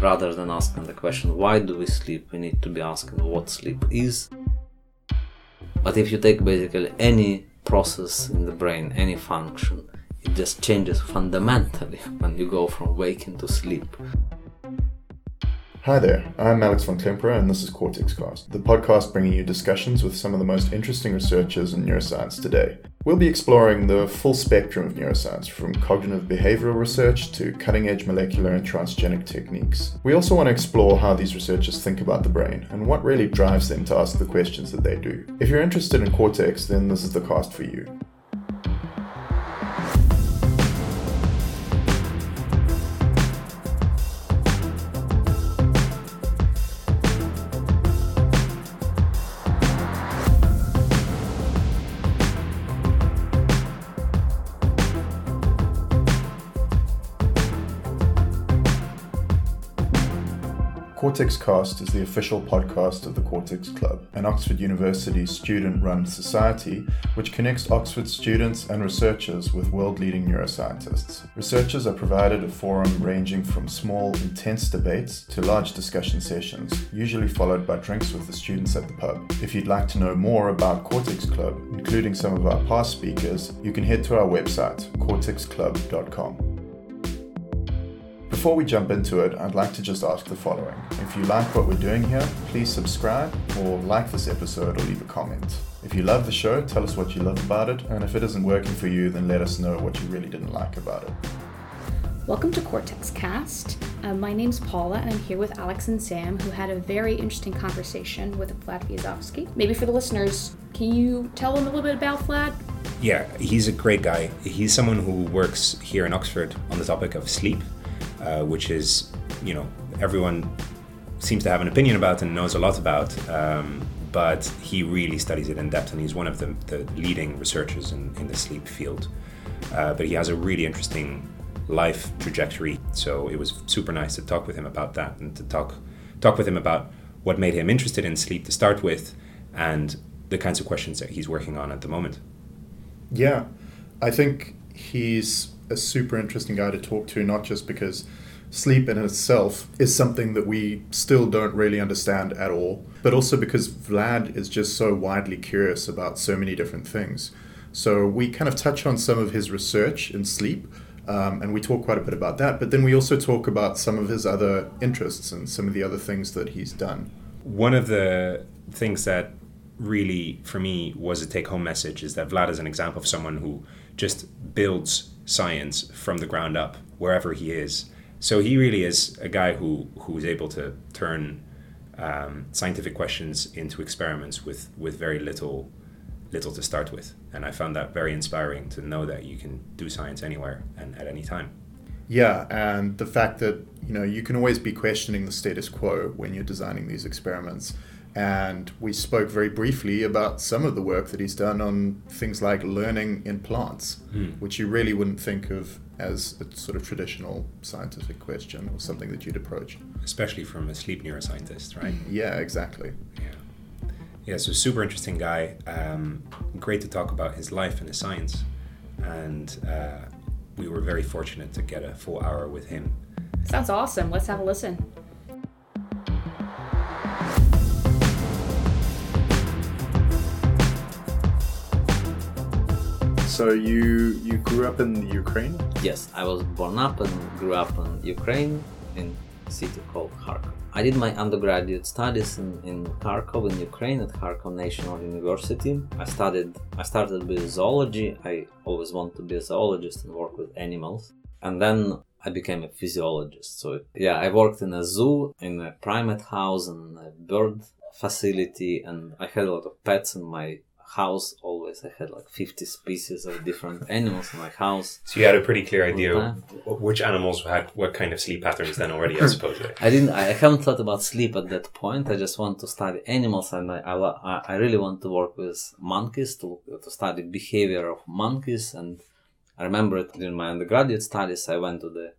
rather than asking the question why do we sleep? We need to be asking what sleep is. But if you take basically any process in the brain any function it just changes fundamentally when you go from waking to sleep. Hi there, I'm Alex von Klemperer and this is Cortex Cast, the podcast bringing you discussions with some of the most interesting researchers in neuroscience today. We'll be exploring the full spectrum of neuroscience, from cognitive behavioral research to cutting edge molecular and transgenic techniques. We also want to explore how these researchers think about the brain and what really drives them to ask the questions that they do. If you're interested in Cortex, then this is the cast for you. Cortex Cast is the official podcast of the Cortex Club, an Oxford University student run society which connects Oxford students and researchers with world leading neuroscientists. Researchers are provided a forum ranging from small, intense debates to large discussion sessions, usually followed by drinks with the students at the pub. If you'd like to know more about Cortex Club, including some of our past speakers, you can head to our website, cortexclub.com. Before we jump into it, I'd like to just ask the following. If you like what we're doing here, please subscribe or like this episode or leave a comment. If you love the show, tell us what you love about it, and if it isn't working for you, then let us know what you really didn't like about it. Welcome to Cortex Cast. Uh, my name's Paula, and I'm here with Alex and Sam, who had a very interesting conversation with Vlad Vyazovskiy. Maybe for the listeners, can you tell them a little bit about Vlad? Yeah, he's a great guy. He's someone who works here in Oxford on the topic of sleep uh, which is, you know, everyone seems to have an opinion about and knows a lot about. Um, but he really studies it in depth, and he's one of the, the leading researchers in, in the sleep field. Uh, but he has a really interesting life trajectory. So it was super nice to talk with him about that and to talk talk with him about what made him interested in sleep to start with, and the kinds of questions that he's working on at the moment. Yeah, I think he's a super interesting guy to talk to, not just because sleep in itself is something that we still don't really understand at all, but also because Vlad is just so widely curious about so many different things. So we kind of touch on some of his research in sleep. Um, and we talk quite a bit about that, but then we also talk about some of his other interests and some of the other things that he's done. One of the things that really, for me, was a take home message is that Vlad is an example of someone who just builds science from the ground up wherever he is. So he really is a guy who who is able to turn um, scientific questions into experiments with with very little little to start with, and I found that very inspiring to know that you can do science anywhere and at any time. Yeah, and the fact that you know you can always be questioning the status quo when you're designing these experiments and we spoke very briefly about some of the work that he's done on things like learning in plants, mm. which you really wouldn't think of as a sort of traditional scientific question or something that you'd approach. Especially from a sleep neuroscientist, right? Yeah, exactly. Yeah. Yeah, so super interesting guy. Um, great to talk about his life and his science. And uh, we were very fortunate to get a full hour with him. Sounds awesome. Let's have a listen. So you you grew up in Ukraine? Yes, I was born up and grew up in Ukraine in a city called Kharkov. I did my undergraduate studies in, in Kharkov in Ukraine at Kharkov National University. I studied I started with zoology. I always wanted to be a zoologist and work with animals. And then I became a physiologist. So yeah, I worked in a zoo, in a primate house, and a bird facility, and I had a lot of pets in my house always i had like 50 species of different animals in my house. So you had a pretty clear idea which animals had what kind of sleep patterns then already i suppose i didn't i haven't thought about sleep at that point i just want to study animals and i i, I really want to work with monkeys to, to study behavior of monkeys and i remember it during my undergraduate studies i went to the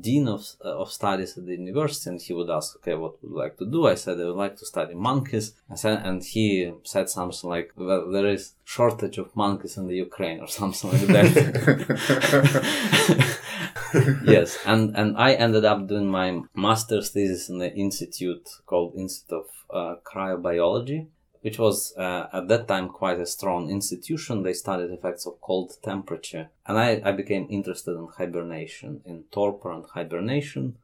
dean of, of studies at the university and he would ask okay what would you like to do? I said i would like to study monkeys. I said, and he said something like well there is shortage of monkeys in the ukraine or something like that. Yes, and and I ended up doing my master's thesis in the institute called Institute of uh, Cryobiology, which was uh, at that time quite a strong institution. They studied effects of cold temperature, and I, I became interested in hibernation, in torpor and hibernation.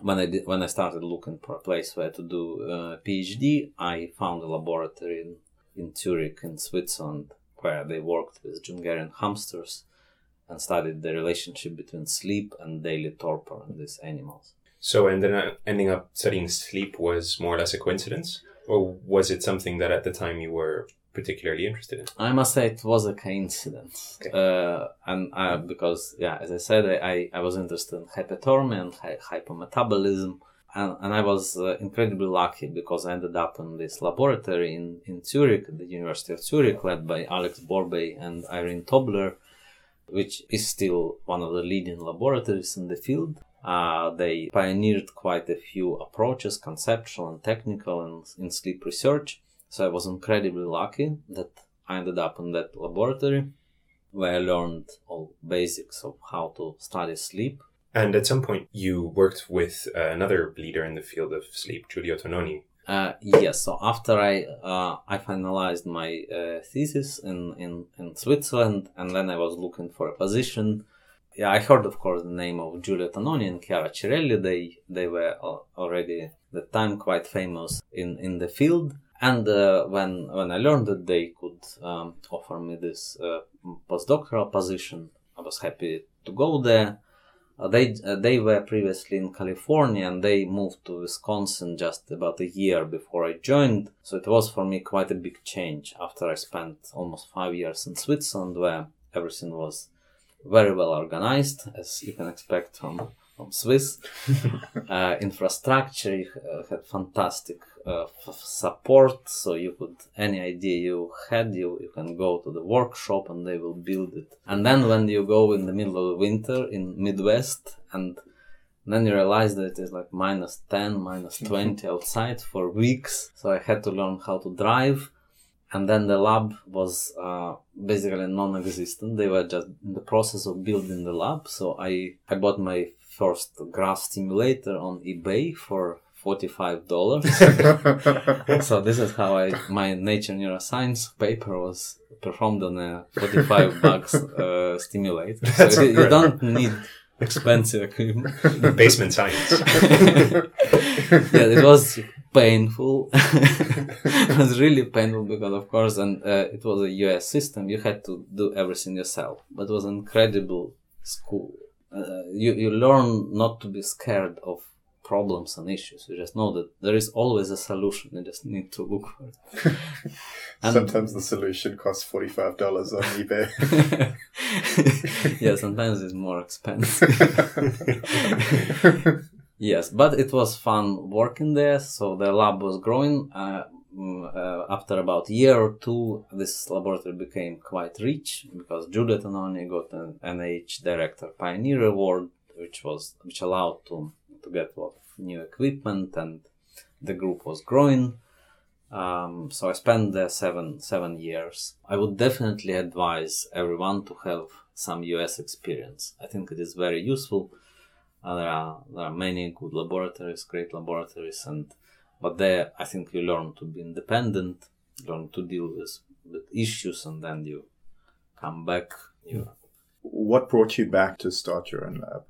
When I did, when I started looking for a place where to do a PhD, I found a laboratory in, in Zurich, in Switzerland, where they worked with Djungarian hamsters and studied the relationship between sleep and daily torpor in these animals. So, ending up studying sleep was more or less a coincidence, or was it something that at the time you were particularly interested in? I must say it was a coincidence, Okay. uh, and uh, because yeah, as I said, I, I was interested in hypothermia and hy- hypometabolism, and, and I was uh, incredibly lucky because I ended up in this laboratory in in Zurich, the University of Zurich, led by Alex Borbély and Irene Tobler, which is still one of the leading laboratories in the field. Uh, they pioneered quite a few approaches, conceptual and technical, in, in sleep research. So I was incredibly lucky that I ended up in that laboratory where I learned all basics of how to study sleep. And at some point, you worked with uh, another leader in the field of sleep, Giulio Tononi. Uh, yes, so after I uh, I finalized my uh, thesis in, in, in Switzerland and then I was looking for a position. Yeah, I heard, of course, the name of Giulio Tononi and Chiara Cirelli. They they were already at the time quite famous in, in the field. And uh, when when I learned that they could um, offer me this uh, postdoctoral position, I was happy to go there. Uh, they uh, they were previously in California and they moved to Wisconsin just about a year before I joined. So it was for me quite a big change after I spent almost five years in Switzerland, where everything was very well organized, as you can expect from from Swiss. uh, infrastructure you, uh, had fantastic uh, f- support, so you could any idea you had, you you can go to the workshop and they will build it. And then when you go in the middle of the winter in Midwest and then you realize that it is like minus 10, minus 20 outside for weeks. So I had to learn how to drive. And then the lab was uh, basically non-existent. They were just in the process of building the lab. So I, I bought my first Grass stimulator on eBay for $45. so this is how I, my Nature Neuroscience paper was performed on a 45 bucks uh, stimulator. So you, you don't need expensive equipment. Basement science. yeah, it was painful. it was really painful because, of course, and uh, it was a US system. You had to do everything yourself, but it was an incredible school. Uh, you you learn not to be scared of problems and issues. You just know that there is always a solution. You just need to look for it. And- Sometimes the solution costs $45 on eBay. yeah, sometimes it's more expensive. yes, but it was fun working there. So the lab was growing. Uh, mm, uh, after about a year or two, this laboratory became quite rich because Giulio Tononi got an NIH Director Pioneer Award, which was which allowed to to get a lot of new equipment, and the group was growing. Um, so I spent there seven seven years. I would definitely advise everyone to have some US experience. I think it is very useful. Uh, there are there are many good laboratories, great laboratories, and but there I think you learn to be independent, learn to deal with with issues, and then you come back. You what brought you back to start your own lab?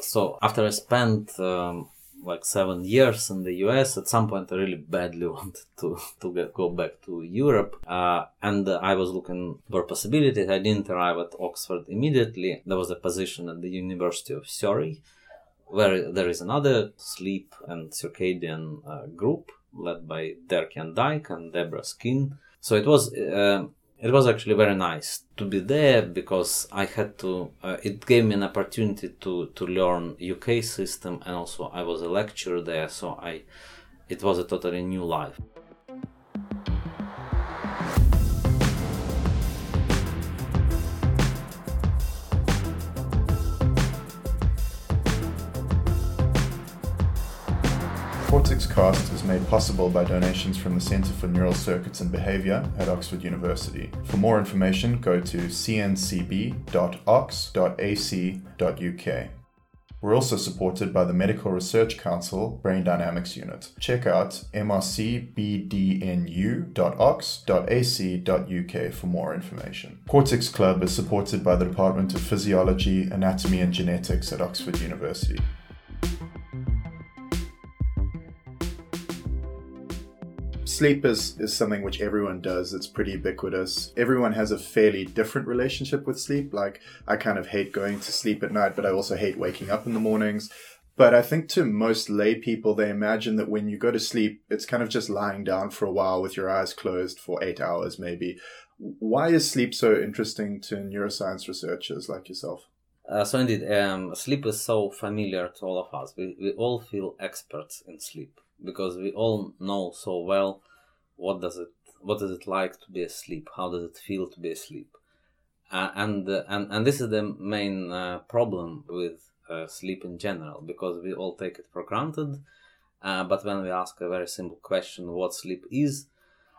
So after I spent um, like seven years in the US, at some point I really badly wanted to to get, go back to Europe, uh, and I was looking for possibilities. I didn't arrive at Oxford immediately. There was a position at the University of Surrey, where there is another sleep and circadian uh, group led by Derk-Jan Dijk and Debra Skene. So it was. Uh, it was actually very nice to be there because I had to. Uh, it gave me an opportunity to to learn UK system, and also I was a lecturer there, so I. It was a totally new life. Cortex Cast is made possible by donations from the Centre for Neural Circuits and Behaviour at Oxford University. For more information, go to cncb.ox.ac.uk. We're also supported by the Medical Research Council Brain Dynamics Unit. Check out mrcbdnu.ox.ac.uk for more information. Cortex Club is supported by the Department of Physiology, Anatomy and Genetics at Oxford University. Sleep is, is something which everyone does. It's pretty ubiquitous. Everyone has a fairly different relationship with sleep. Like, I kind of hate going to sleep at night, but I also hate waking up in the mornings. But I think to most lay people, they imagine that when you go to sleep, it's kind of just lying down for a while with your eyes closed for eight hours, maybe. Why is sleep so interesting to neuroscience researchers like yourself? Uh, so indeed, um, sleep is so familiar to all of us. We, we all feel experts in sleep because we all know so well what does it what is it like to be asleep? How does it feel to be asleep? Uh, and, uh, and and this is the main uh, problem with uh, sleep in general because we all take it for granted. Uh, but when we ask a very simple question what sleep is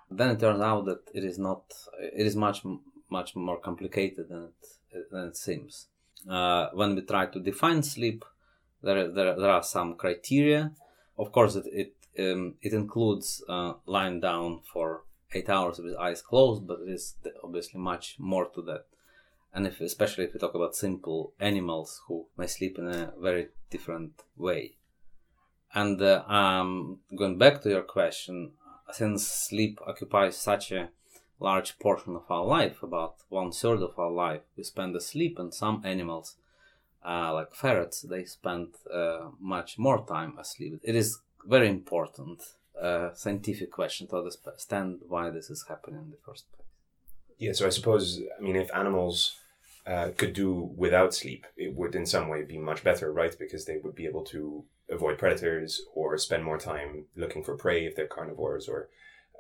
then it turns out that it is not it is much much more complicated than it, than it seems. Uh, when we try to define sleep there, there, there are some criteria of course, it it, um, it includes uh, lying down for eight hours with eyes closed, but it is obviously much more to that. And if, especially if we talk about simple animals who may sleep in a very different way. And uh, um, going back to your question, since sleep occupies such a large portion of our life, about one third of our life, we spend asleep, and some animals uh, like ferrets, they spend uh, much more time asleep. It is very important uh, scientific question to understand why this is happening in the first place. Yeah, so I suppose, I mean, if animals uh, could do without sleep, it would in some way be much better, right? Because they would be able to avoid predators or spend more time looking for prey if they're carnivores or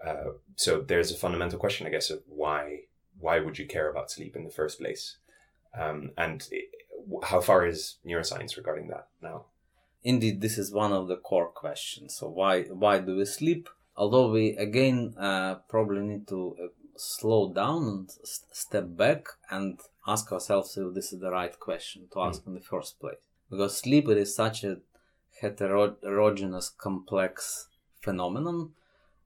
uh, so there's a fundamental question, I guess, of why why would you care about sleep in the first place, um, and it, how far is neuroscience regarding that now? Indeed, this is one of the core questions. So why why do we sleep? Although we again uh, probably need to uh, slow down and st- step back and ask ourselves if this is the right question to ask mm. in the first place. Because sleep it is such a heterogeneous, complex phenomenon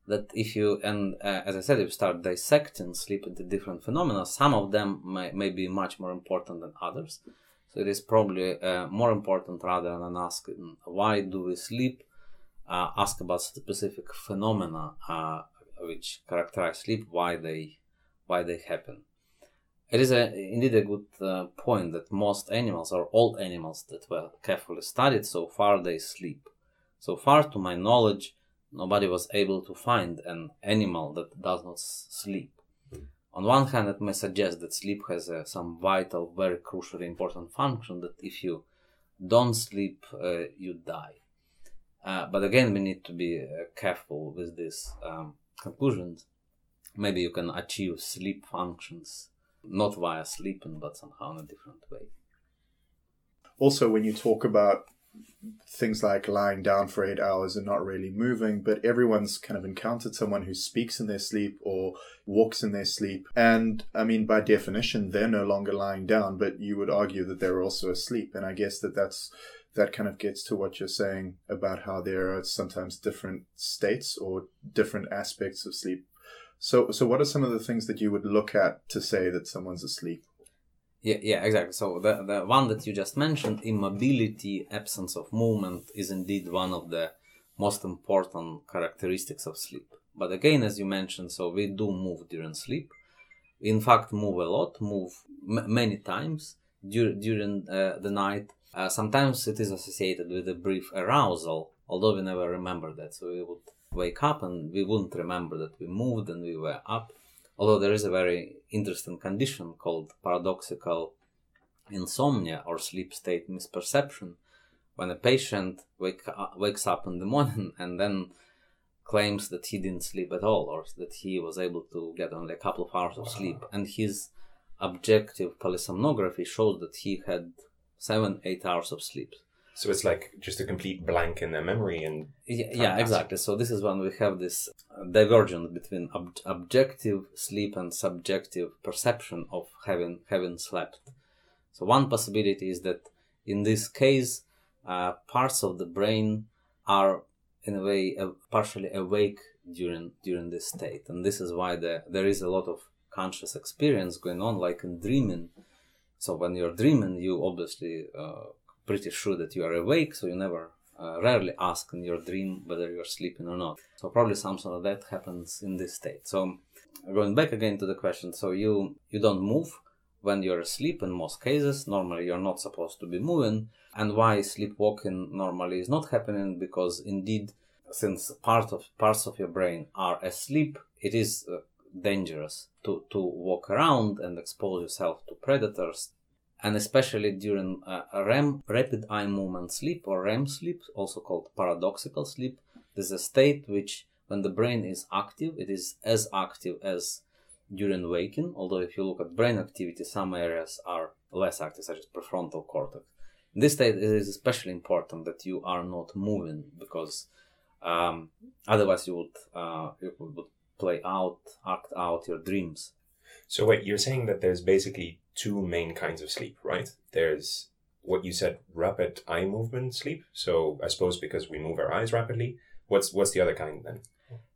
that if you and uh, as I said, if you start dissecting sleep into different phenomena, some of them may, may be much more important than others. So it is probably uh, more important rather than asking why do we sleep, uh, ask about specific phenomena uh, which characterize sleep, why they why they happen. It is a, indeed a good uh, point that most animals or all animals that were carefully studied so far they sleep. So far, to my knowledge, nobody was able to find an animal that does not sleep. On one hand, it may suggest that sleep has uh, some vital, very crucially important function that if you don't sleep, uh, you die. Uh, but again, we need to be uh, careful with these um, conclusions. Maybe you can achieve sleep functions not via sleeping, but somehow in a different way. Also, when you talk about things like lying down for eight hours and not really moving, but everyone's kind of encountered someone who speaks in their sleep or walks in their sleep. And I mean, by definition, they're no longer lying down, but you would argue that they're also asleep. And I guess that that's that kind of gets to what you're saying about how there are sometimes different states or different aspects of sleep. So, so what are some of the things that you would look at to say that someone's asleep? Yeah, yeah, exactly. So the the one that you just mentioned, immobility, absence of movement, is indeed one of the most important characteristics of sleep. But again, as you mentioned, so we do move during sleep. In fact, move a lot, move m- many times dur- during uh, the night. Uh, sometimes it is associated with a brief arousal, although we never remember that. So we would wake up and we wouldn't remember that we moved and we were up Although there is a very interesting condition called paradoxical insomnia or sleep state misperception, when a patient wake, uh, wakes up in the morning and then claims that he didn't sleep at all or that he was able to get only a couple of hours of sleep. And his objective polysomnography shows that he had seven eight hours of sleep so it's like just a complete blank in their memory and yeah, yeah exactly. So this is when we have this divergence between ob- objective sleep and subjective perception of having having slept. So one possibility is that in this case uh, parts of the brain are in a way uh, partially awake during during this state, and this is why the, there is a lot of conscious experience going on, like in dreaming. So when you're dreaming, you obviously uh, pretty sure that you are awake, so you never uh, rarely ask in your dream whether you're sleeping or not. So probably something of that happens in this state. So going back again to the question, so you you don't move when you're asleep in most cases. Normally you're not supposed to be moving. And why sleepwalking normally is not happening because indeed since part of parts of your brain are asleep, it is uh, dangerous to, to walk around and expose yourself to predators and especially during uh, REM, rapid eye movement sleep or REM sleep, also called paradoxical sleep. This is a state which, when the brain is active, it is as active as during waking. Although, if you look at brain activity, some areas are less active, such as prefrontal cortex. In this state, it is especially important that you are not moving because um, otherwise you would uh, you would play out, act out your dreams. So wait, you're saying that there's basically two main kinds of sleep, right? There's what you said, rapid eye movement sleep. So I suppose because we move our eyes rapidly, what's what's the other kind then?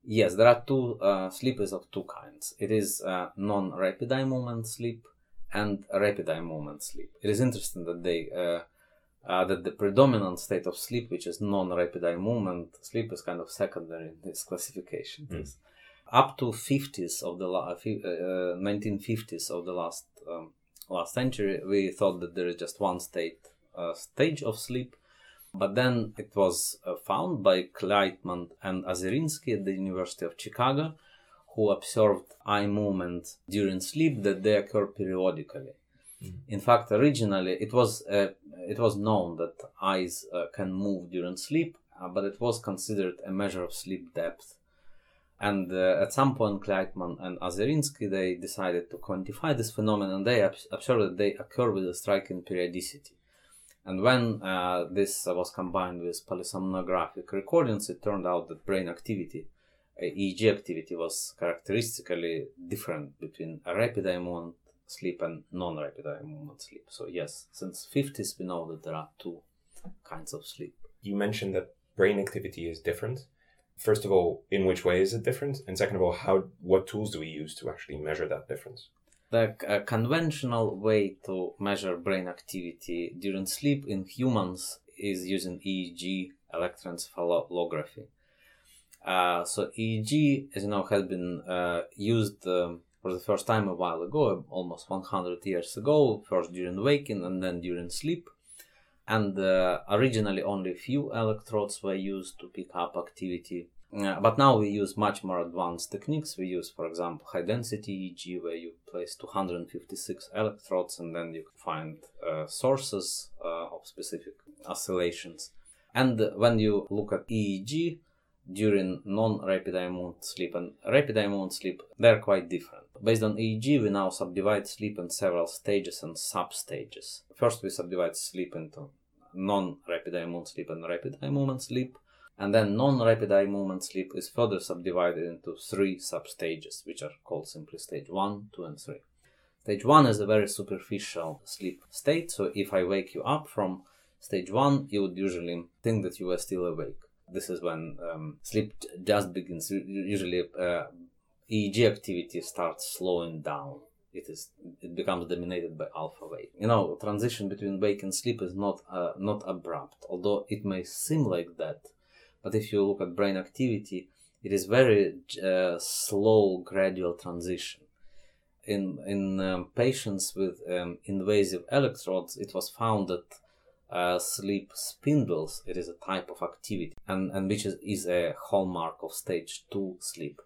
Yes, there are two uh, sleep is of two kinds. It is uh, non-rapid eye movement sleep and rapid eye movement sleep. It is interesting that they uh, uh, that the predominant state of sleep, which is non-rapid eye movement sleep, is kind of secondary in this classification. Mm. Up to 50s of the la- 1950s uh, of the last um, last century, we thought that there is just one state uh, stage of sleep. But then it was uh, found by Kleitman and Aserinsky at the University of Chicago, who observed eye movement during sleep that they occur periodically. Mm-hmm. In fact, originally it was uh, it was known that eyes uh, can move during sleep, uh, but it was considered a measure of sleep depth. And uh, at some point, Kleitman and Aserinsky they decided to quantify this phenomenon. They observed that they occur with a striking periodicity. And when uh, this was combined with polysomnographic recordings, it turned out that brain activity, uh, EEG activity, was characteristically different between a rapid eye movement sleep and non-rapid eye movement sleep. So yes, since 50s we know that there are two kinds of sleep. You mentioned that brain activity is different first of all, in which way is it different? And second of all, how what tools do we use to actually measure that difference? The uh, conventional way to measure brain activity during sleep in humans is using EEG electroencephalography. Uh, so EEG, as you know, has been uh, used um, for the first time a while ago, almost 100 years ago, first during waking and then during sleep and uh, originally only few electrodes were used to pick up activity. Uh, but now we use much more advanced techniques. We use, for example, high density EEG, where you place 256 electrodes and then you find uh, sources uh, of specific oscillations. And when you look at EEG during non rapid eye movement sleep and rapid eye movement sleep, they're quite different. Based on EEG, we now subdivide sleep in several stages and sub-stages. First, we subdivide sleep into non-rapid eye movement sleep and rapid eye movement sleep. And then non-rapid eye movement sleep is further subdivided into three sub-stages, which are called simply stage 1, 2, and 3. Stage 1 is a very superficial sleep state, so if I wake you up from stage 1, you would usually think that you are still awake. This is when um, sleep just begins. Usually, uh, EEG activity starts slowing down. It is it becomes dominated by alpha wave. You know, transition between wake and sleep is not uh, not abrupt, although it may seem like that. But if you look at brain activity, it is very uh, slow, gradual transition. In in um, patients with um, invasive electrodes, it was found that uh, sleep spindles. It is a type of activity, and and which is, is a hallmark of stage two sleep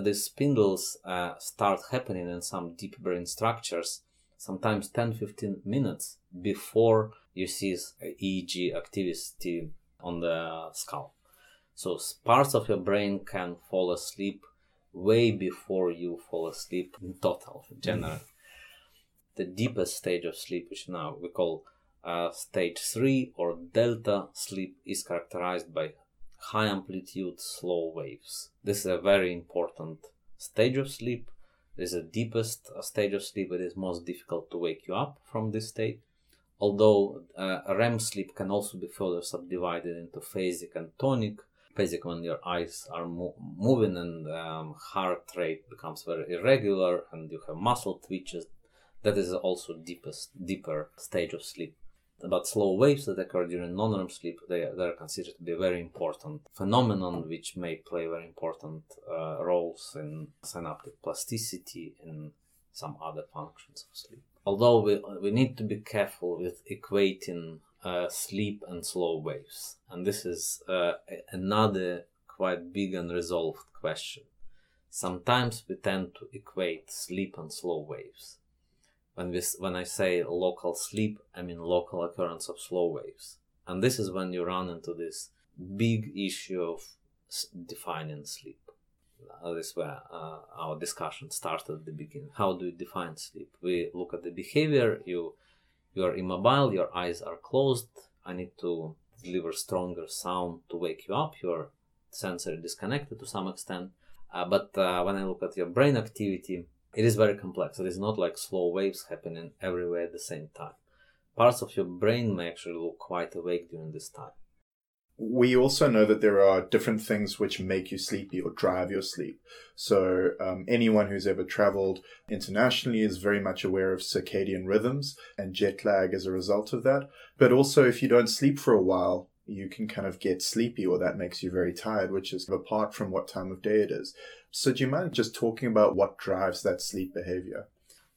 the spindles uh, start happening in some deep brain structures sometimes 10-15 minutes before you see EEG activity on the skull. So parts of your brain can fall asleep way before you fall asleep in total, generally. The deepest stage of sleep, which now we call uh, stage 3 or delta sleep, is characterized by high amplitude slow waves. This is a very important stage of sleep. This is the deepest stage of sleep. It is most difficult to wake you up from this state. although uh, REM sleep can also be further subdivided into phasic and tonic. Phasic when your eyes are mo- moving and um, heart rate becomes very irregular and you have muscle twitches. That is also deepest, deeper stage of sleep. But slow waves that occur during non-REM sleep, they, they are considered to be a very important phenomenon which may play very important uh, roles in synaptic plasticity and some other functions of sleep although we, we need to be careful with equating uh, sleep and slow waves. And this is uh, another quite big unresolved question. Sometimes we tend to equate sleep and slow waves. When, we, when I say local sleep, I mean local occurrence of slow waves. And this is when you run into this big issue of defining sleep. Uh, this is where uh, our discussion started at the beginning. How do you define sleep? We look at the behavior. You you are immobile. Your eyes are closed. I need to deliver stronger sound to wake you up. You're sensory disconnected to some extent. Uh, but uh, when I look at your brain activity, it is very complex. It is not like slow waves happening everywhere at the same time. Parts of your brain may actually look quite awake during this time we also know that there are different things which make you sleepy or drive your sleep. So, um, anyone who's ever traveled internationally is very much aware of circadian rhythms and jet lag as a result of that. But also, if you don't sleep for a while, you can kind of get sleepy or that makes you very tired, which is apart from what time of day it is. So, do you mind just talking about what drives that sleep behavior?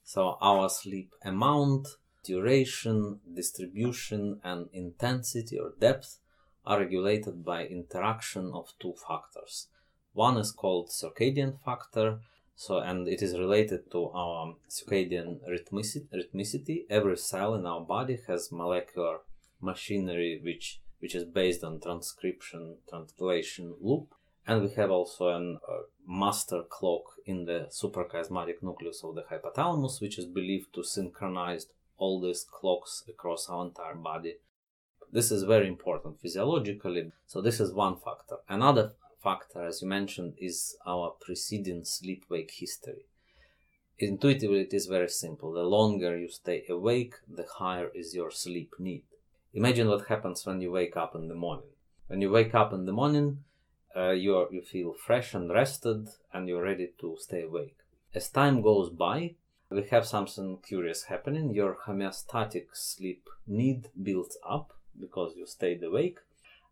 So, our sleep amount, duration, distribution, and intensity or depth are regulated by interaction of two factors. One is called circadian factor, so and it is related to our circadian rhythmicity. Every cell in our body has molecular machinery which which is based on transcription translation loop and we have also a uh, master clock in the suprachiasmatic nucleus of the hypothalamus which is believed to synchronize all these clocks across our entire body this is very important physiologically. So this is one factor. Another factor, as you mentioned, is our preceding sleep wake history. Intuitively, it is very simple. The longer you stay awake, the higher is your sleep need. Imagine what happens when you wake up in the morning. When you wake up in the morning, uh, you are, you feel fresh and rested, and you're ready to stay awake. As time goes by, we have something curious happening. Your homeostatic sleep need builds up, because you stayed awake.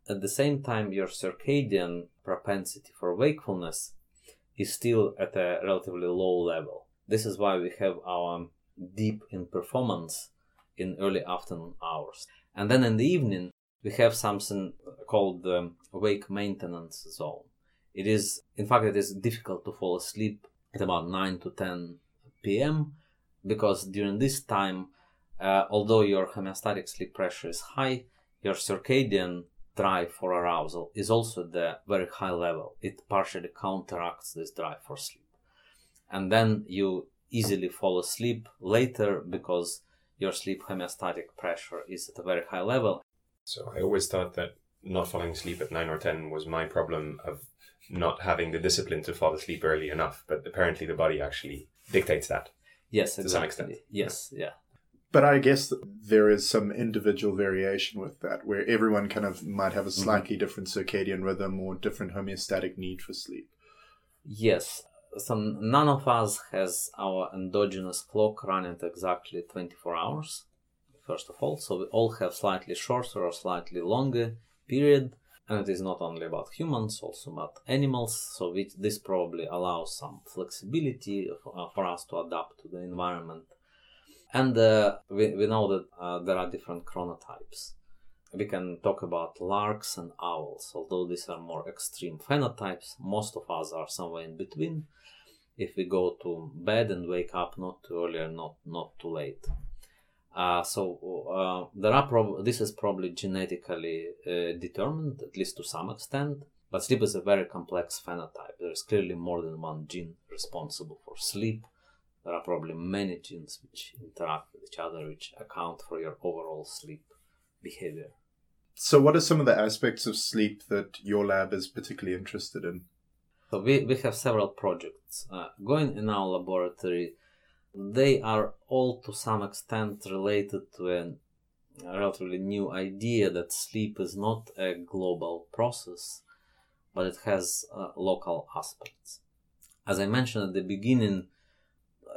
At the same time, your circadian propensity for wakefulness is still at a relatively low level. This is why we have our deep in performance in early afternoon hours. And then in the evening, we have something called the wake maintenance zone. It is, in fact, it is difficult to fall asleep at about 9 to 10 p.m. because during this time, uh, although your homeostatic sleep pressure is high, your circadian drive for arousal is also at the very high level. It partially counteracts this drive for sleep. And then you easily fall asleep later because your sleep homeostatic pressure is at a very high level. So I always thought that not falling asleep at 9 or 10 was my problem of not having the discipline to fall asleep early enough, but apparently the body actually dictates that. Yes, exactly. to some extent. Yes, yeah. But I guess there is some individual variation with that, where everyone kind of might have a mm-hmm. slightly mm-hmm. different circadian rhythm or different homeostatic need for sleep. Yes, some none of us has our endogenous clock running exactly 24 hours. First of all, so we all have slightly shorter or slightly longer period, and it is not only about humans, also about animals. So this probably allows some flexibility for, uh, for us to adapt to the environment and uh, we, we know that uh, there are different chronotypes. We can talk about larks and owls, although these are more extreme phenotypes. Most of us are somewhere in between. If we go to bed and wake up not too early not, not too late. Uh, so uh, there are prob- this is probably genetically uh, determined, at least to some extent. But sleep is a very complex phenotype. There is clearly more than one gene responsible for sleep there are probably many genes which interact with each other, which account for your overall sleep behavior. So, what are some of the aspects of sleep that your lab is particularly interested in? So, we, we have several projects uh, going in our laboratory. They are all to some extent related to a relatively new idea that sleep is not a global process, but it has uh, local aspects. As I mentioned at the beginning,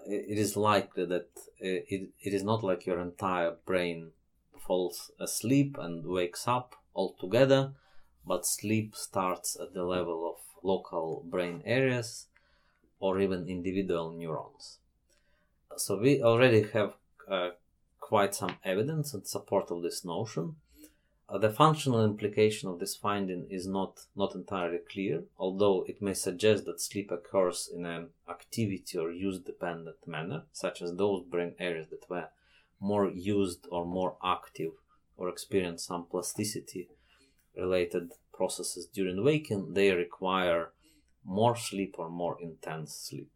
it is likely that it, it is not like your entire brain falls asleep and wakes up altogether, but sleep starts at the level of local brain areas or even individual neurons. So we already have uh, quite some evidence in support of this notion. Uh, the functional implication of this finding is not, not entirely clear, although it may suggest that sleep occurs in an activity or use dependent manner, such as those brain areas that were more used or more active or experience some plasticity related processes during waking, they require more sleep or more intense sleep.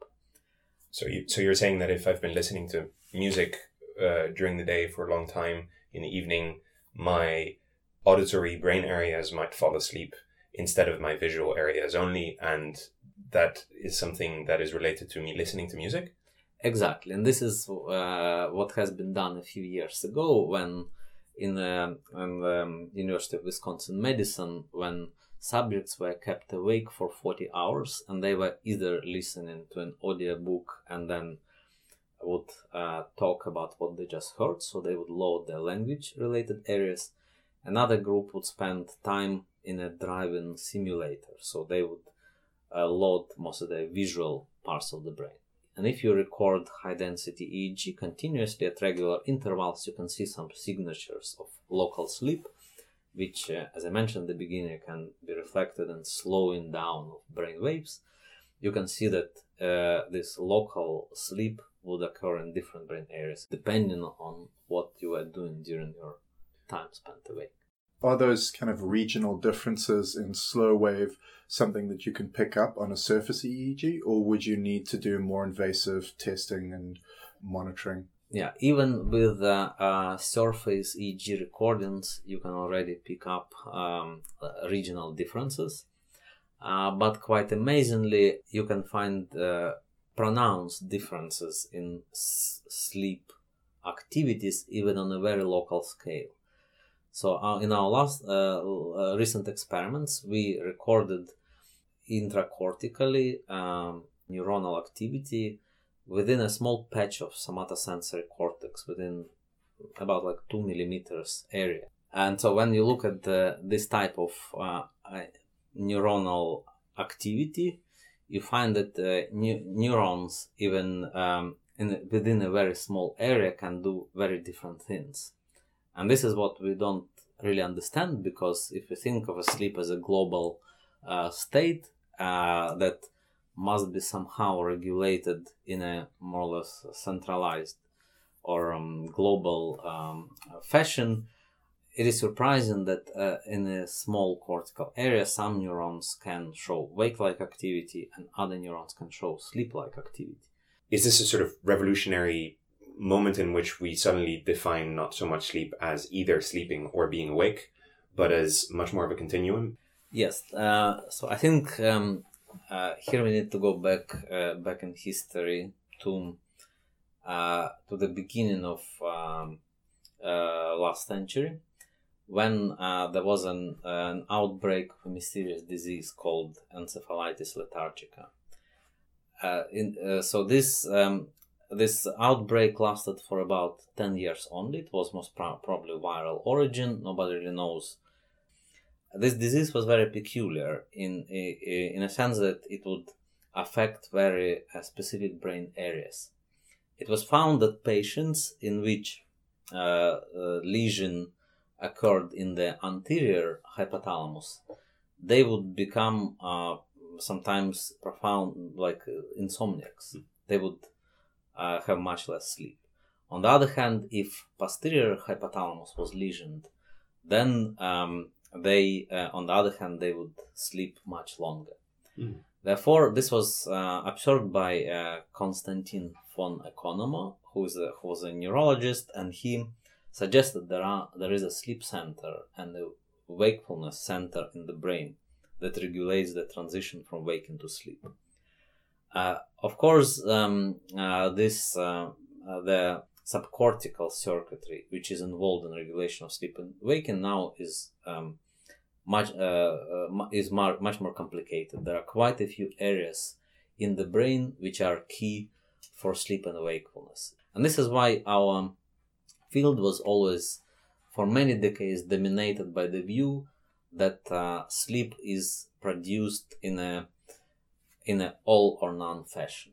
So, you, so you're saying that if I've been listening to music uh, during the day for a long time, in the evening, my auditory brain areas might fall asleep instead of my visual areas only, and that is something that is related to me listening to music. Exactly, and this is uh, what has been done a few years ago when in, uh, in the um, University of Wisconsin Madison when subjects were kept awake for 40 hours and they were either listening to an audiobook and then would uh, talk about what they just heard so they would load their language related areas Another group would spend time in a driving simulator, so they would uh, load most of the visual parts of the brain. And if you record high density EEG continuously at regular intervals, you can see some signatures of local sleep, which, uh, as I mentioned at the beginning, can be reflected in slowing down of brain waves. You can see that uh, this local sleep would occur in different brain areas depending on what you are doing during your time spent awake. Are those kind of regional differences in slow wave something that you can pick up on a surface EEG, or would you need to do more invasive testing and monitoring? Yeah, even with uh, uh, surface EEG recordings, you can already pick up um, regional differences. Uh, but quite amazingly, you can find uh, pronounced differences in s- sleep activities even on a very local scale. So uh, in our last uh, uh, recent experiments, we recorded intracortically um, neuronal activity within a small patch of somatosensory cortex within about like two millimeters area. And so when you look at the, this type of uh, neuronal activity, you find that uh, ne- neurons, even um, in, within a very small area, can do very different things. And this is what we don't really understand because if you think of a sleep as a global uh, state uh, that must be somehow regulated in a more or less centralized or um, global um, fashion, it is surprising that uh, in a small cortical area, some neurons can show wake like activity and other neurons can show sleep like activity. Is this a sort of revolutionary moment in which we suddenly define not so much sleep as either sleeping or being awake, but as much more of a continuum. Yes. Uh, so I think um, uh, here we need to go back uh, back in history to uh, to the beginning of um, uh, last century when uh, there was an, an outbreak of a mysterious disease called encephalitis lethargica. In, so this um, this outbreak lasted for about 10 years only. It was most pro- probably viral origin. Nobody really knows. This disease was very peculiar in, in a sense that it would affect very uh, specific brain areas. It was found that patients in which uh, uh, lesion occurred in the anterior hypothalamus, they would become uh, sometimes profound, like uh, insomniacs. They would uh, have much less sleep. On the other hand, if posterior hypothalamus was lesioned, then um, they, uh, on the other hand, they would sleep much longer. Mm. Therefore, this was uh, observed by uh, Konstantin von Economo, who, is a, who was a neurologist, and he suggested there are there is a sleep center and a wakefulness center in the brain that regulates the transition from waking to sleep. Uh, of course, um, uh, this uh, the subcortical circuitry, which is involved in regulation of sleep and waking, now is um, much uh, uh, is mar- much more complicated. There are quite a few areas in the brain which are key for sleep and wakefulness, and this is why our field was always, for many decades, dominated by the view that uh, sleep is produced in a in a all or none fashion.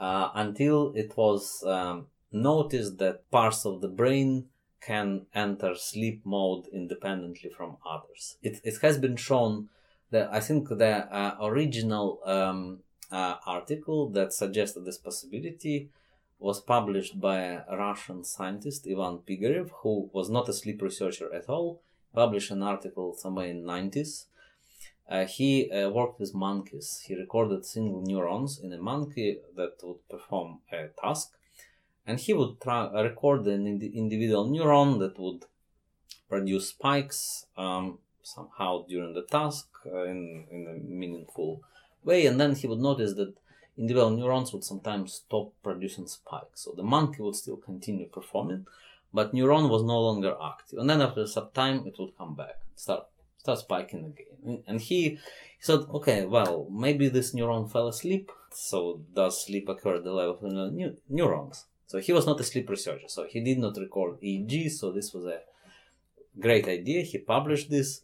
Uh, until it was um, noticed that parts of the brain can enter sleep mode independently from others. It, it has been shown that I think the uh, original um, uh, article that suggested this possibility was published by a Russian scientist Ivan Pigarev, who was not a sleep researcher at all. Published an article somewhere in 90s. Uh, he uh, worked with monkeys. He recorded single neurons in a monkey that would perform a task and he would try, record an ind- individual neuron that would produce spikes um, somehow during the task uh, in, in a meaningful way. And then he would notice that individual neurons would sometimes stop producing spikes. So the monkey would still continue performing but neuron was no longer active. And then after some time it would come back start start spiking again. And he, he said okay well maybe this neuron fell asleep. So does sleep occur at the level of neurons so he was not a sleep researcher, so he did not record EEG. So this was a great idea. He published this,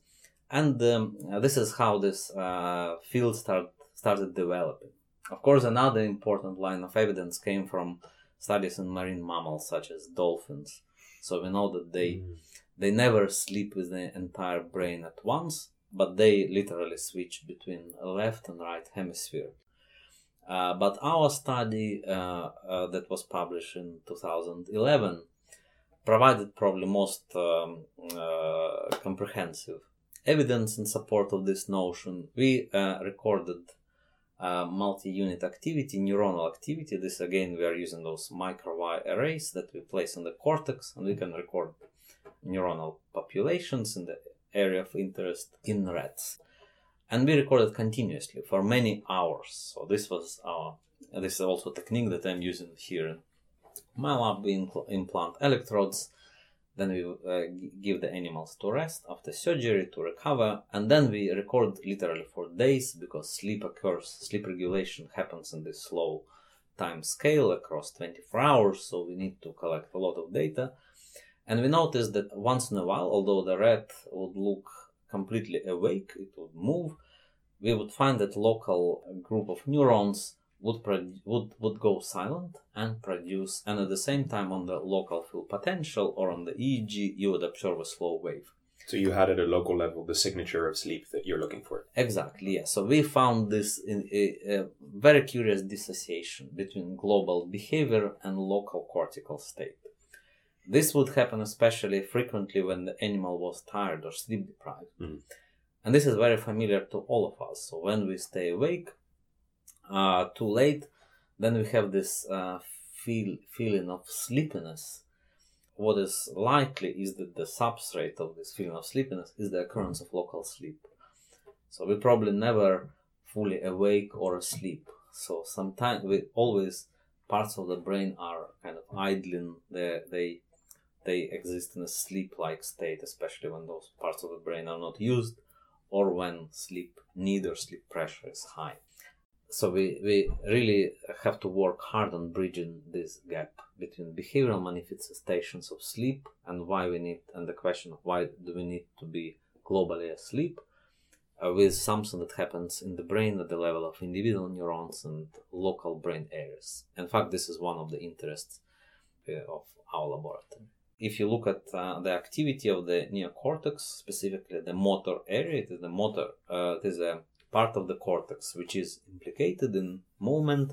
and um, this is how this uh, field start, started developing. Of course, another important line of evidence came from studies in marine mammals such as dolphins. So we know that they mm. they never sleep with the entire brain at once, but they literally switch between left and right hemisphere. Uh, but our study uh, uh, that was published in 2011 provided probably most um, uh, comprehensive evidence in support of this notion. We uh, recorded multi-unit activity, neuronal activity. This again, we are using those microwire arrays that we place in the cortex, and we can record neuronal populations in the area of interest in rats and we recorded continuously for many hours. So this was our this is also a technique that I'm using here in my lab. We impl- implant electrodes, then we uh, give the animals to rest after surgery to recover, and then we record literally for days because sleep occurs. Sleep regulation happens in this slow time scale across 24 hours, so we need to collect a lot of data. And we noticed that once in a while, although the rat would look completely awake, it would move, we would find that local group of neurons would, would, would go silent and produce, and at the same time on the local field potential or on the EEG, you would observe a slow wave. So you had at a local level the signature of sleep that you're looking for. Exactly. Yeah. So we found this in a, a, very curious dissociation between global behavior and local cortical state. This would happen especially frequently when the animal was tired or sleep deprived. Mm. And this is very familiar to all of us. So when we stay awake uh, too late, then we have this uh, feel, feeling of sleepiness. What is likely is that the substrate of this feeling of sleepiness is the occurrence of local sleep. So we probably never fully awake or asleep. So sometimes we always parts of the brain are kind of idling. They they they exist in a sleep-like state, especially when those parts of the brain are not used or when sleep need or sleep pressure is high. So we, we really have to work hard on bridging this gap between behavioral manifestations of sleep and why we need and the question of why do we need to be globally asleep uh, with something that happens in the brain at the level of individual neurons and local brain areas. In fact, this is one of the interests uh, of our laboratory if you look at uh, the activity of the neocortex, specifically the motor area, it is the motor, uh, it is a part of the cortex which is implicated in movement.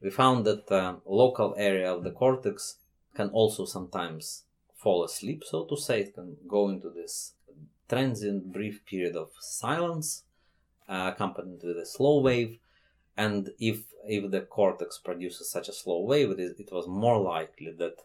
We found that uh, local area of the cortex can also sometimes fall asleep, so to say. It can go into this transient brief period of silence, uh, accompanied with a slow wave. And if if the cortex produces such a slow wave, it, is, it was more likely that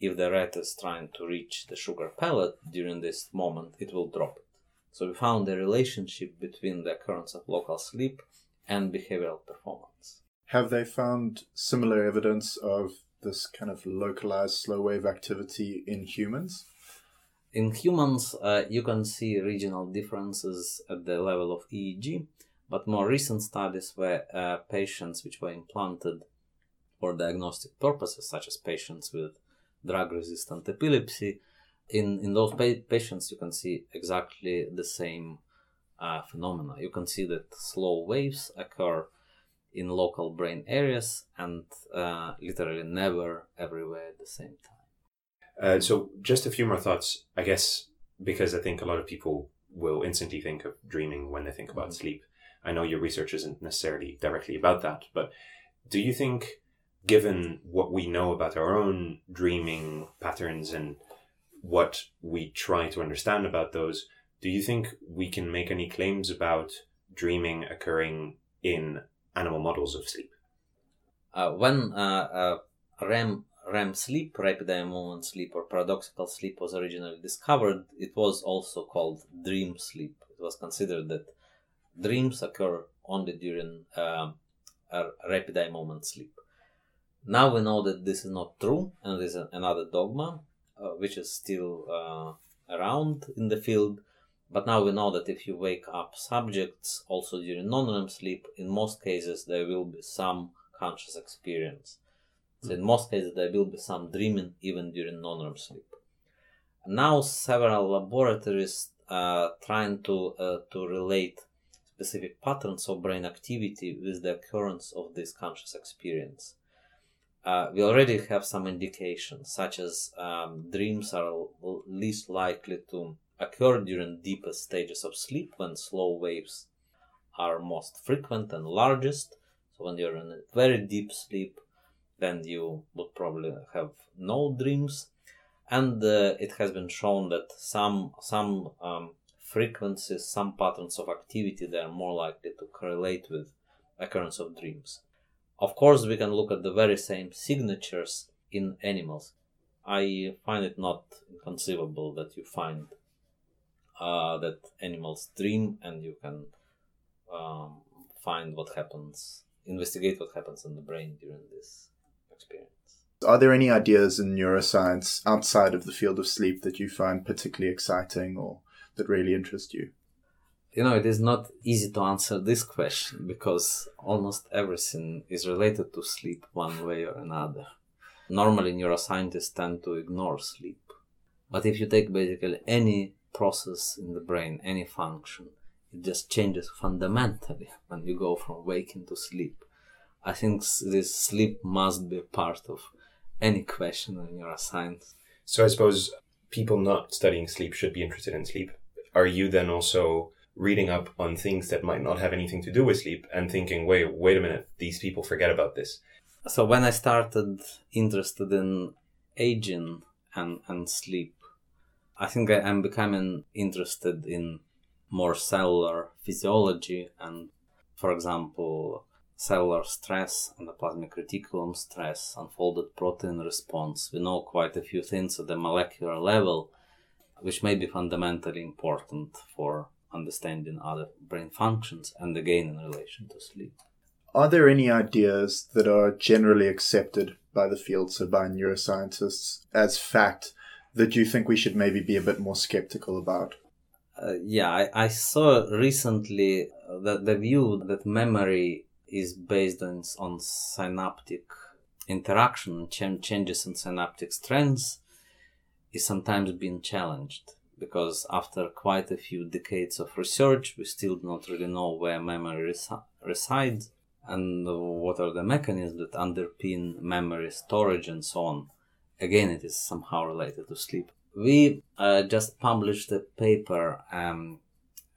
if the rat is trying to reach the sugar pellet during this moment, it will drop it. So we found a relationship between the occurrence of local sleep and behavioral performance. Have they found similar evidence of this kind of localized slow wave activity in humans? In humans, uh, you can see regional differences at the level of EEG, but more recent studies where uh, patients which were implanted for diagnostic purposes, such as patients with drug resistant epilepsy, in, in those pa- patients, you can see exactly the same uh, phenomena. You can see that slow waves occur in local brain areas and uh, literally never everywhere at the same time. Uh, so, just a few more thoughts, I guess, because I think a lot of people will instantly think of dreaming when they think about Mhm. sleep. I know your research isn't necessarily directly about that, but do you think, given what we know about our own dreaming patterns and what we try to understand about those, do you think we can make any claims about dreaming occurring in animal models of sleep? Uh, when uh, uh, REM REM sleep, rapid eye movement sleep, or paradoxical sleep was originally discovered, it was also called dream sleep. It was considered that dreams occur only during um rapid eye movement sleep. Now we know that this is not true, and this is another dogma, uh, which is still uh, around in the field. But now we know that if you wake up subjects also during non-REM sleep, in most cases there will be some conscious experience. So in most cases there will be some dreaming even during non-REM sleep. Now several laboratories are trying to uh, to relate specific patterns of brain activity with the occurrence of this conscious experience. Uh, we already have some indications, such as um, dreams are least likely to occur during deepest stages of sleep when slow waves are most frequent and largest. So when you're in a very deep sleep, then you would probably have no dreams. And uh, it has been shown that some some um, frequencies, some patterns of activity, they are more likely to correlate with occurrence of dreams. Of course, we can look at the very same signatures in animals. I find it not inconceivable that you find uh, that animals dream and you can um, find what happens, investigate what happens in the brain during this experience. Are there any ideas in neuroscience outside of the field of sleep that you find particularly exciting or that really interest you? You know, it is not easy to answer this question because almost everything is related to sleep one way or another. Normally, neuroscientists tend to ignore sleep. But if you take basically any process in the brain, any function, it just changes fundamentally when you go from waking to sleep. I think this sleep must be part of any question in neuroscience. So I suppose people not studying sleep should be interested in sleep. Are you then also reading up on things that might not have anything to do with sleep and thinking, wait, wait a minute, these people forget about this? So when I started interested in aging and, and sleep, I think I, I'm becoming interested in more cellular physiology and, for example, cellular stress and endoplasmic reticulum stress, unfolded protein response. We know quite a few things at the molecular level, which may be fundamentally important for understanding other brain functions and again in relation to sleep. Are there any ideas that are generally accepted by the field, so by neuroscientists, as fact that you think we should maybe be a bit more skeptical about? Uh, yeah, I, I saw recently that the view that memory is based on, on synaptic interaction, ch- changes in synaptic strengths, is sometimes being challenged because after quite a few decades of research, we still do not really know where memory resi- resides and what are the mechanisms that underpin memory storage and so on. Again, it is somehow related to sleep. We uh, just published a paper um,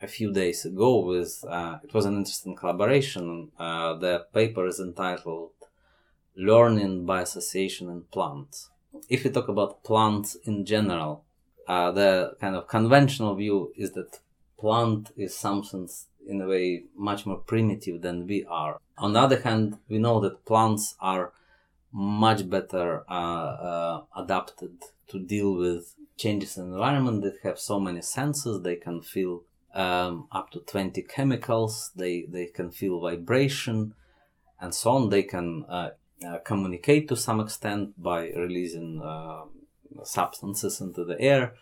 a few days ago with, uh, it was an interesting collaboration. Uh, the paper is entitled Learning by Association in Plants. If we talk about plants in general, uh, the kind of conventional view is that plant is something in a way much more primitive than we are. On the other hand, we know that plants are much better uh, uh, adapted to deal with changes in environment that have so many senses. They can feel um, up to 20 chemicals. They, they can feel vibration and so on. They can uh, uh, communicate to some extent by releasing uh, substances into the air.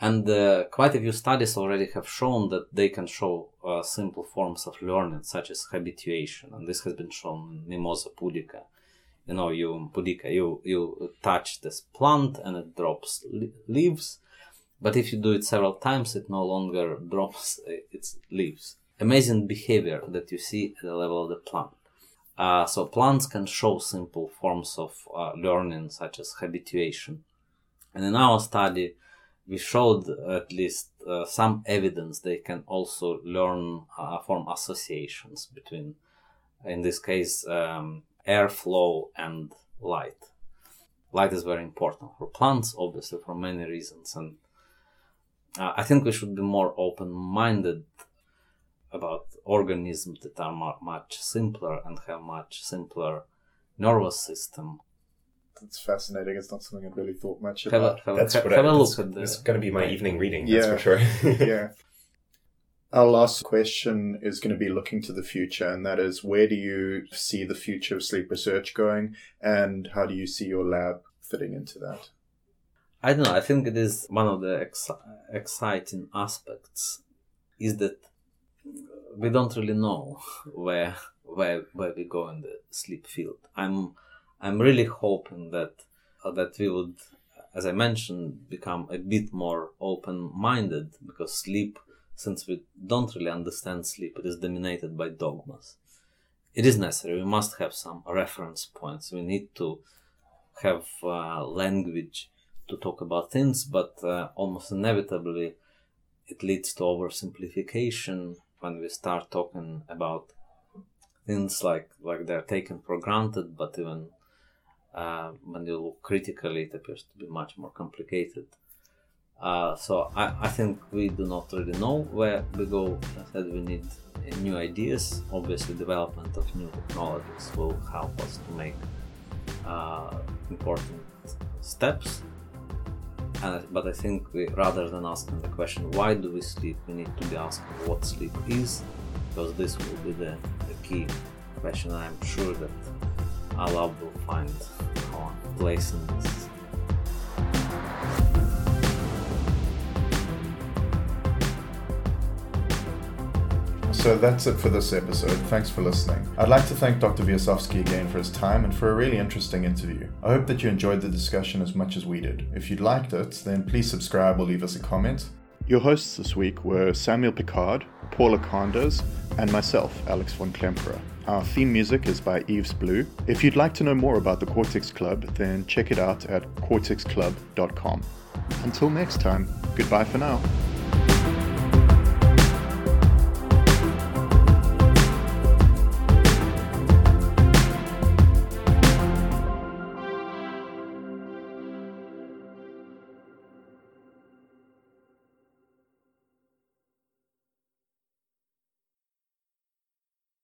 And uh, quite a few studies already have shown that they can show uh, simple forms of learning, such as habituation. And this has been shown in Mimosa pudica. You know, you pudica, you you touch this plant and it drops leaves. But if you do it several times, it no longer drops its leaves. Amazing behavior that you see at the level of the plant. Uh, so plants can show simple forms of uh, learning, such as habituation. And in our study, we showed at least uh, some evidence they can also learn uh, form associations between, in this case, um, airflow and light. Light is very important for plants, obviously, for many reasons. And uh, I think we should be more open minded about organisms that are much simpler and have much simpler nervous system. That's fascinating. It's not something I'd really thought much have about. A, have, that's have, what have I, a look at It's going to be my evening reading. Yeah, that's for sure. yeah. Our last question is going to be looking to the future, and that is where do you see the future of sleep research going, and how do you see your lab fitting into that? I don't know. I think it is one of the ex- exciting aspects is that we don't really know where where where we go in the sleep field. I'm I'm really hoping that uh, that we would, as I mentioned, become a bit more open-minded because sleep, since we don't really understand sleep, it is dominated by dogmas. It is necessary. We must have some reference points. We need to have uh, language to talk about things, but uh, almost inevitably, it leads to oversimplification when we start talking about things like like they're taken for granted, but even uh, when you look critically, it appears to be much more complicated. Uh, so I, I think we do not really know where we go. I said we need new ideas. Obviously, development of new technologies will help us to make uh, important steps. Uh, but I think we, rather than asking the question, why do we sleep, we need to be asking what sleep is, because this will be the, the key question. I'm sure that Allah will find a place in this So that's it for this episode. Thanks for listening. I'd like to thank Dr. Vyazovskiy again for his time and for a really interesting interview. I hope that you enjoyed the discussion as much as we did. If you'd liked it, then please subscribe or leave us a comment. Your hosts this week were Samuel Picard, Paula Kanders, and myself, Alex von Klemperer. Our theme music is by Eves Blue. If you'd like to know more about the Cortex Club, then check it out at cortexclub.com. Until next time, goodbye for now.